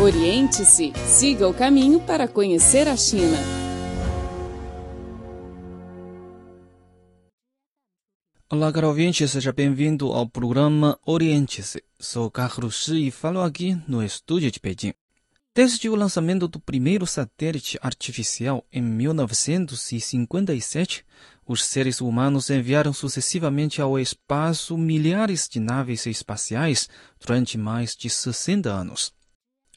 Oriente-se, siga o caminho para conhecer a China. Olá, caro ouvinte, seja bem-vindo ao programa Oriente-se. Sou Carlos Shi e falo aqui no estúdio de Pequim. Desde o lançamento do primeiro satélite artificial em 1957, os seres humanos enviaram sucessivamente ao espaço milhares de naves espaciais durante mais de 60 anos.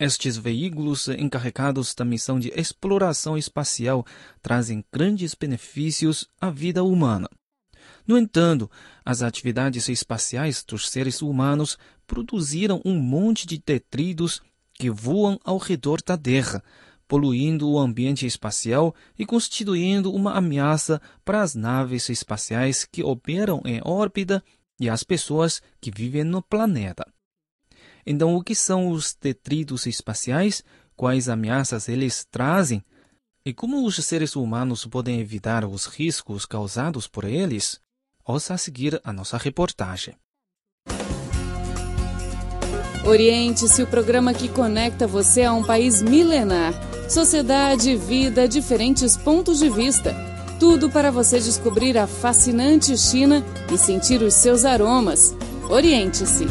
Estes veículos encarregados da missão de exploração espacial trazem grandes benefícios à vida humana. No entanto, as atividades espaciais dos seres humanos produziram um monte de detritos que voam ao redor da Terra, poluindo o ambiente espacial e constituindo uma ameaça para as naves espaciais que operam em órbita e as pessoas que vivem no planeta. Então, o que são os detritos espaciais? Quais ameaças eles trazem? E como os seres humanos podem evitar os riscos causados por eles? Ouça a seguir a nossa reportagem. Oriente-se o programa que conecta você a um país milenar. Sociedade, vida, diferentes pontos de vista. Tudo para você descobrir a fascinante China e sentir os seus aromas. Oriente-se.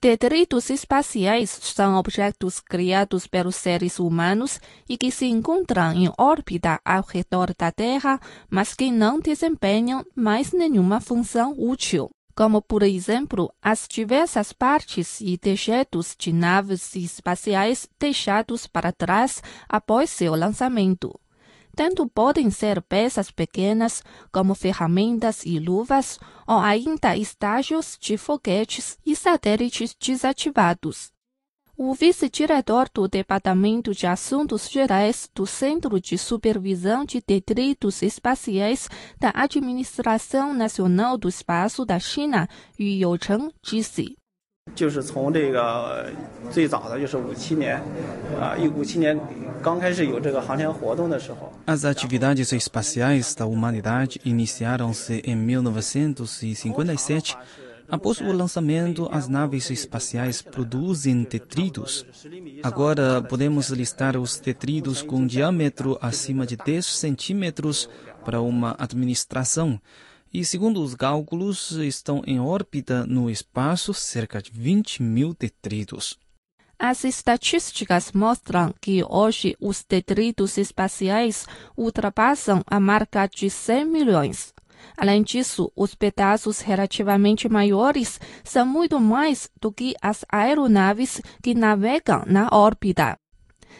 Detritos espaciais são objetos criados pelos seres humanos e que se encontram em órbita ao redor da Terra, mas que não desempenham mais nenhuma função útil, como, por exemplo, as diversas partes e dejetos de naves espaciais deixados para trás após seu lançamento tanto podem ser peças pequenas, como ferramentas e luvas, ou ainda estágios de foguetes e satélites desativados. O vice-diretor do Departamento de Assuntos Gerais do Centro de Supervisão de Detritos Espaciais da Administração Nacional do Espaço da China, Yu Youcheng, disse. 就是从这个最早的就是五七年，啊，一五七年刚开始有这个航天活动的时候。 As atividades espaciais da humanidade iniciaram-se em 1957. Após o lançamento, as naves espaciais produzem detritos. Agora podemos listar os detritos com diâmetro acima de 10 centímetros para uma administração e, segundo os cálculos, estão em órbita no espaço cerca de 20 mil detritos. As estatísticas mostram que hoje os detritos espaciais ultrapassam a marca de 100 milhões. Além disso, os pedaços relativamente maiores são muito mais do que as aeronaves que navegam na órbita.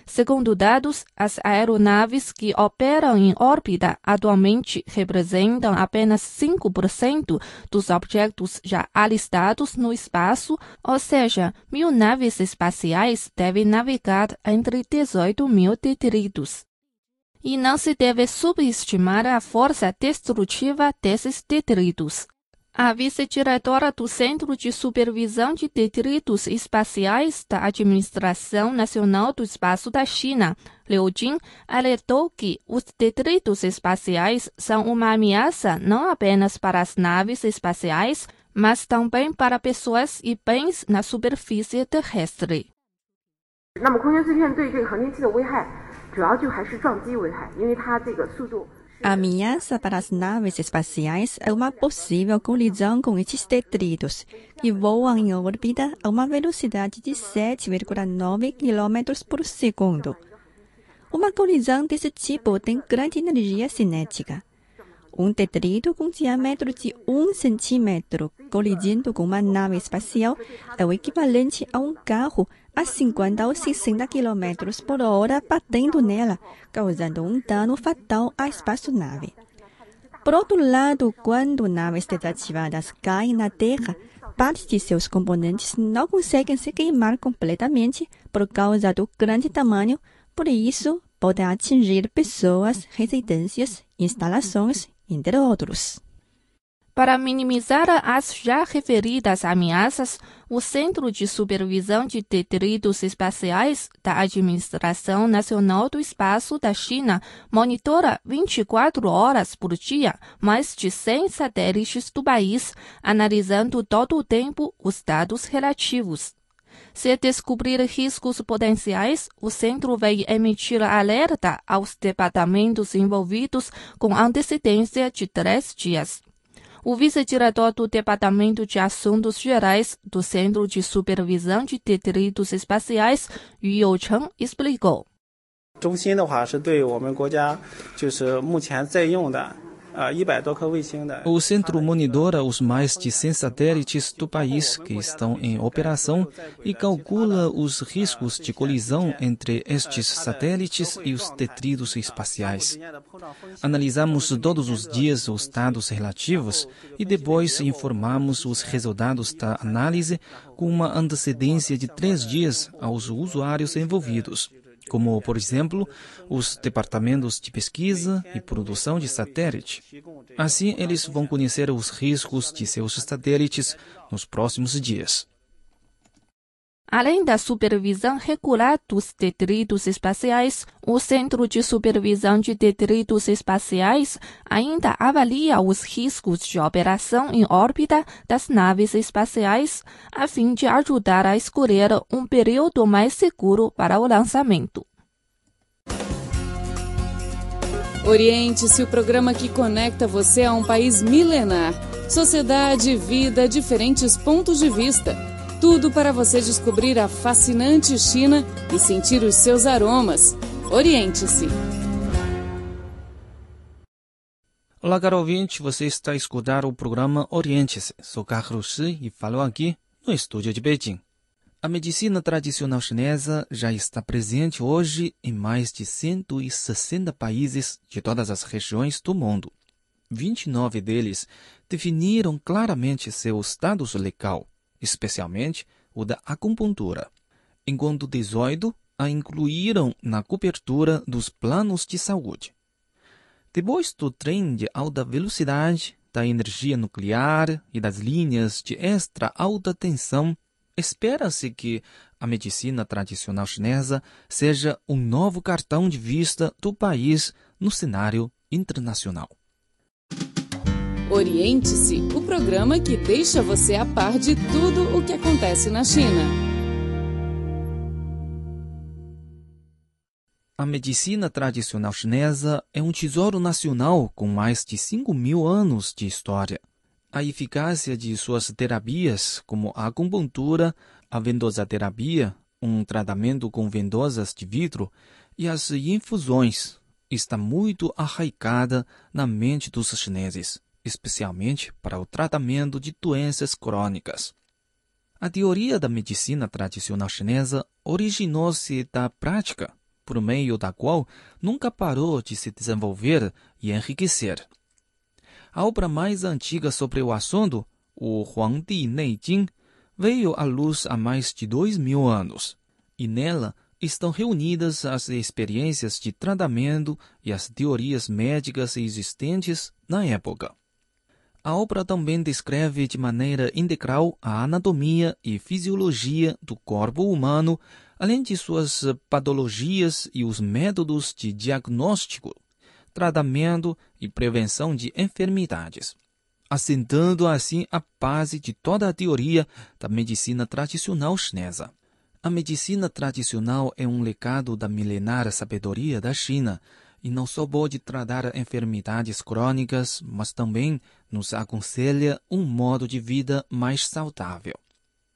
Segundo dados, as aeronaves que operam em órbita atualmente representam apenas 5% dos objetos já alistados no espaço, ou seja, mil naves espaciais devem navegar entre 18 mil detritos. E não se deve subestimar a força destrutiva desses detritos A vice-diretora do Centro de Supervisão de Detritos Espaciais da Administração Nacional do Espaço da China, Liu Jin, alertou que os detritos espaciais são uma ameaça não apenas para as naves espaciais, mas também para pessoas e bens na superfície terrestre. 那么空间碎片对这个航天器的危害，主要就还是撞击危害，因为它这个速度。 A ameaça para as naves espaciais é uma possível colisão com estes detritos, que voam em órbita a uma velocidade de 7,9 km por segundo. Uma colisão desse tipo tem grande energia cinética. Um detrito com diâmetro de 1 centímetro colidindo com uma nave espacial é o equivalente a um carro a 50 ou 60 km por hora batendo nela, causando um dano fatal à espaçonave. Por outro lado, quando naves desativadas caem na Terra, parte de seus componentes não conseguem se queimar completamente por causa do grande tamanho, por isso podem atingir pessoas, residências, instalações, entre outros. Para minimizar as já referidas ameaças, o Centro de Supervisão de Detritos Espaciais da Administração Nacional do Espaço da China monitora 24 horas por dia mais de 100 satélites do país, analisando todo o tempo os dados relativos. Se descobrir riscos potenciais, o centro vai emitir alerta aos departamentos envolvidos com antecedência de três dias. O vice-diretor do Departamento de Assuntos Gerais do Centro de Supervisão de Detritos Espaciais, Yu Youcheng, explicou. 中心的话是对我们国家就是目前在用的 o centro monitora os mais de 100 satélites do país que estão em operação e calcula os riscos de colisão entre estes satélites e os detritos espaciais. Analisamos todos os dias os dados relativos e depois informamos os resultados da análise com uma antecedência de três dias aos usuários envolvidos como, por exemplo, os departamentos de pesquisa e produção de satélite. Assim, eles vão conhecer os riscos de seus satélites nos próximos dias. Além da supervisão regular dos detritos espaciais, o Centro de Supervisão de Detritos Espaciais ainda avalia os riscos de operação em órbita das naves espaciais, a fim de ajudar a escolher um período mais seguro para o lançamento. Oriente-se o programa que conecta você a um país milenar. Sociedade, vida, diferentes pontos de vista tudo para você descobrir a fascinante China e sentir os seus aromas. Oriente-se! Olá, caro ouvinte, você está a escutar o programa Oriente-se. Sou Carlos Shi e falo aqui no estúdio de Beijing. A medicina tradicional chinesa já está presente hoje em mais de 160 países de todas as regiões do mundo. 29 deles definiram claramente seu status legal especialmente o da acupuntura, enquanto 18 a incluíram na cobertura dos planos de saúde. Depois do trem de alta velocidade, da energia nuclear e das linhas de extra alta tensão, espera-se que a medicina tradicional chinesa seja um novo cartão de vista do país no cenário internacional. Oriente-se, o programa que deixa você a par de tudo o que acontece na China. A medicina tradicional chinesa é um tesouro nacional com mais de 5 mil anos de história. A eficácia de suas terapias, como a acupuntura, a vendosa-terapia, um tratamento com vendosas de vidro e as infusões, está muito arraigada na mente dos chineses especialmente para o tratamento de doenças crônicas. A teoria da medicina tradicional chinesa originou-se da prática, por meio da qual nunca parou de se desenvolver e enriquecer. A obra mais antiga sobre o assunto, o Huangdi Neijing, veio à luz há mais de dois mil anos, e nela estão reunidas as experiências de tratamento e as teorias médicas existentes na época. A obra também descreve de maneira integral a anatomia e fisiologia do corpo humano, além de suas patologias e os métodos de diagnóstico, tratamento e prevenção de enfermidades, assentando assim a base de toda a teoria da medicina tradicional chinesa. A medicina tradicional é um legado da milenar sabedoria da China e não só pode tratar enfermidades crônicas, mas também nos aconselha um modo de vida mais saudável.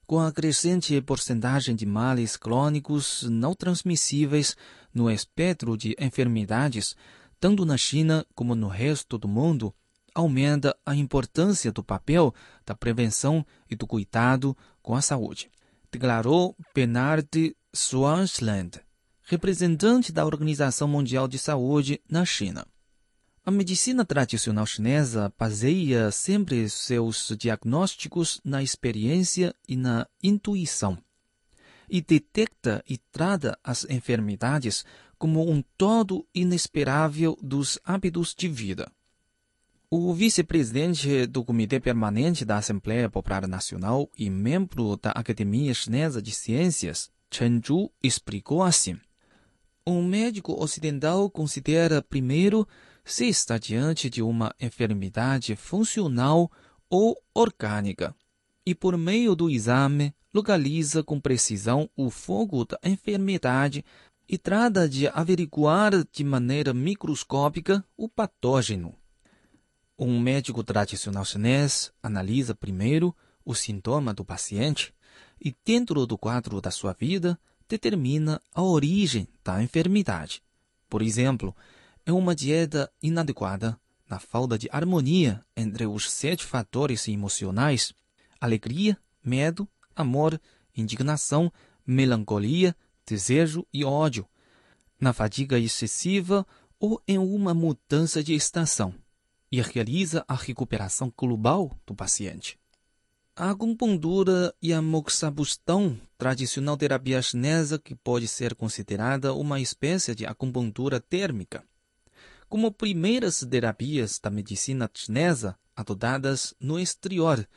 Com a crescente porcentagem de males crônicos não transmissíveis no espectro de enfermidades, tanto na China como no resto do mundo, aumenta a importância do papel da prevenção e do cuidado com a saúde, declarou Bernard Swansland, representante da Organização Mundial de Saúde na China. A medicina tradicional chinesa baseia sempre seus diagnósticos na experiência e na intuição, e detecta e trata as enfermidades como um todo inesperável dos hábitos de vida. O vice-presidente do Comitê Permanente da Assembleia Popular Nacional e membro da Academia Chinesa de Ciências, Chen Zhu, explicou assim. Um médico ocidental considera primeiro se está diante de uma enfermidade funcional ou orgânica. e, por meio do exame, localiza com precisão o fogo da enfermidade e trata de averiguar de maneira microscópica o patógeno. Um médico tradicional chinês analisa primeiro o sintoma do paciente e, dentro do quadro da sua vida, determina a origem da enfermidade. Por exemplo, é uma dieta inadequada, na falta de harmonia entre os sete fatores emocionais: alegria, medo, amor, indignação, melancolia, desejo e ódio, na fadiga excessiva ou em uma mudança de estação, e realiza a recuperação global do paciente. A acupuntura e a moxabustão, tradicional terapia chinesa que pode ser considerada uma espécie de acupuntura térmica, como primeiras terapias da medicina chinesa adotadas no exterior,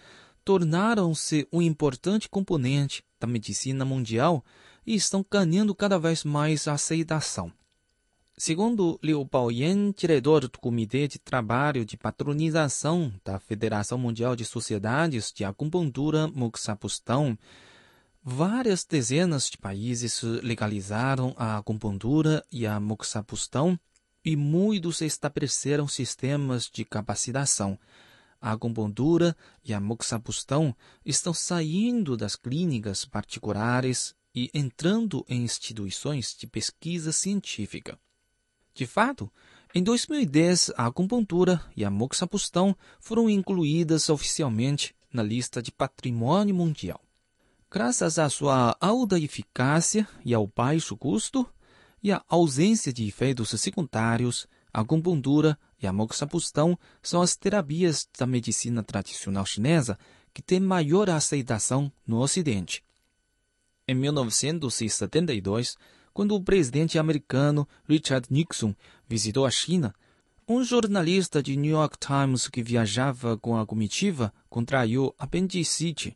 tornaram-se um importante componente da medicina mundial e estão ganhando cada vez mais aceitação. Segundo Liu Baoyan, diretor do Comitê de Trabalho de Patronização da Federação Mundial de Sociedades de Acupuntura Moxapustão, várias dezenas de países legalizaram a acupuntura e a moxapustão e muitos estabeleceram sistemas de capacitação. A acupuntura e a moxapustão estão saindo das clínicas particulares e entrando em instituições de pesquisa científica. De fato, em 2010, a acupuntura e a moxapustão foram incluídas oficialmente na lista de patrimônio mundial. Graças à sua alta eficácia e ao baixo custo, e à ausência de efeitos secundários, a acupuntura e a moxapustão são as terapias da medicina tradicional chinesa que têm maior aceitação no Ocidente. Em 1972, quando o presidente americano Richard Nixon visitou a China, um jornalista de New York Times que viajava com a comitiva contraiu apendicite.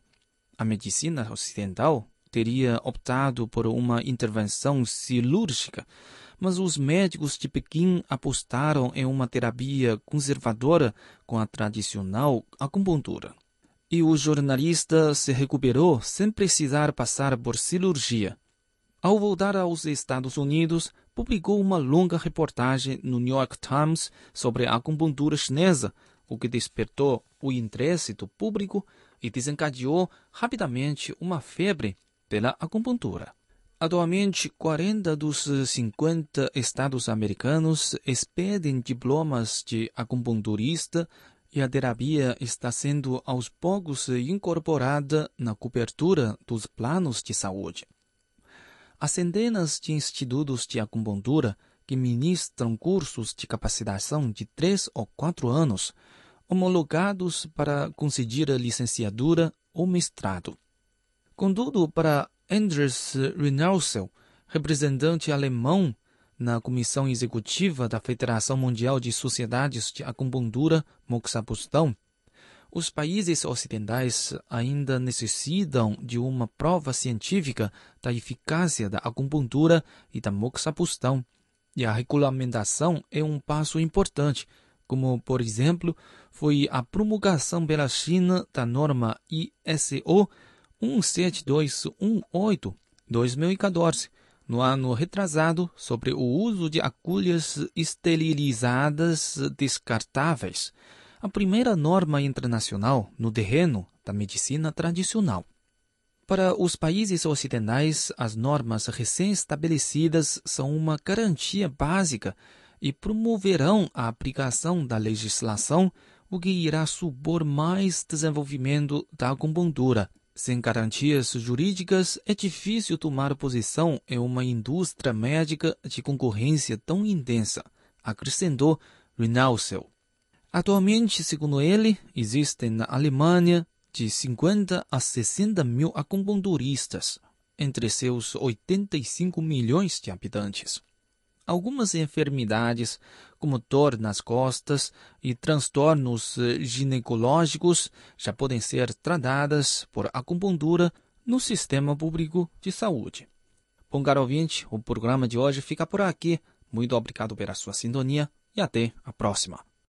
A medicina ocidental teria optado por uma intervenção cirúrgica, mas os médicos de Pequim apostaram em uma terapia conservadora com a tradicional acupuntura. E o jornalista se recuperou sem precisar passar por cirurgia. Ao voltar aos Estados Unidos, publicou uma longa reportagem no New York Times sobre a acupuntura chinesa, o que despertou o interesse do público e desencadeou rapidamente uma febre pela acupuntura. Atualmente, 40 dos 50 estados americanos expedem diplomas de acupunturista e a terapia está sendo aos poucos incorporada na cobertura dos planos de saúde. Há centenas de institutos de acupuntura que ministram cursos de capacitação de três ou quatro anos, homologados para conceder a licenciatura ou mestrado. Contudo, para Andres Rinalsel, representante alemão na Comissão Executiva da Federação Mundial de Sociedades de Acupuntura Moxabustão, os países ocidentais ainda necessitam de uma prova científica da eficácia da acupuntura e da moxapustão, e a regulamentação é um passo importante, como, por exemplo, foi a promulgação pela China da norma ISO 17218-2014, no ano retrasado, sobre o uso de agulhas esterilizadas descartáveis a primeira norma internacional no terreno da medicina tradicional. Para os países ocidentais, as normas recém-estabelecidas são uma garantia básica e promoverão a aplicação da legislação, o que irá supor mais desenvolvimento da acupuntura. Sem garantias jurídicas, é difícil tomar posição em uma indústria médica de concorrência tão intensa, acrescentou Rinalsel. Atualmente, segundo ele, existem na Alemanha de 50 a 60 mil acupunturistas, entre seus 85 milhões de habitantes. Algumas enfermidades, como dor nas costas e transtornos ginecológicos, já podem ser tratadas por acupuntura no sistema público de saúde. Bom, caro ouvinte, o programa de hoje fica por aqui. Muito obrigado pela sua sintonia e até a próxima.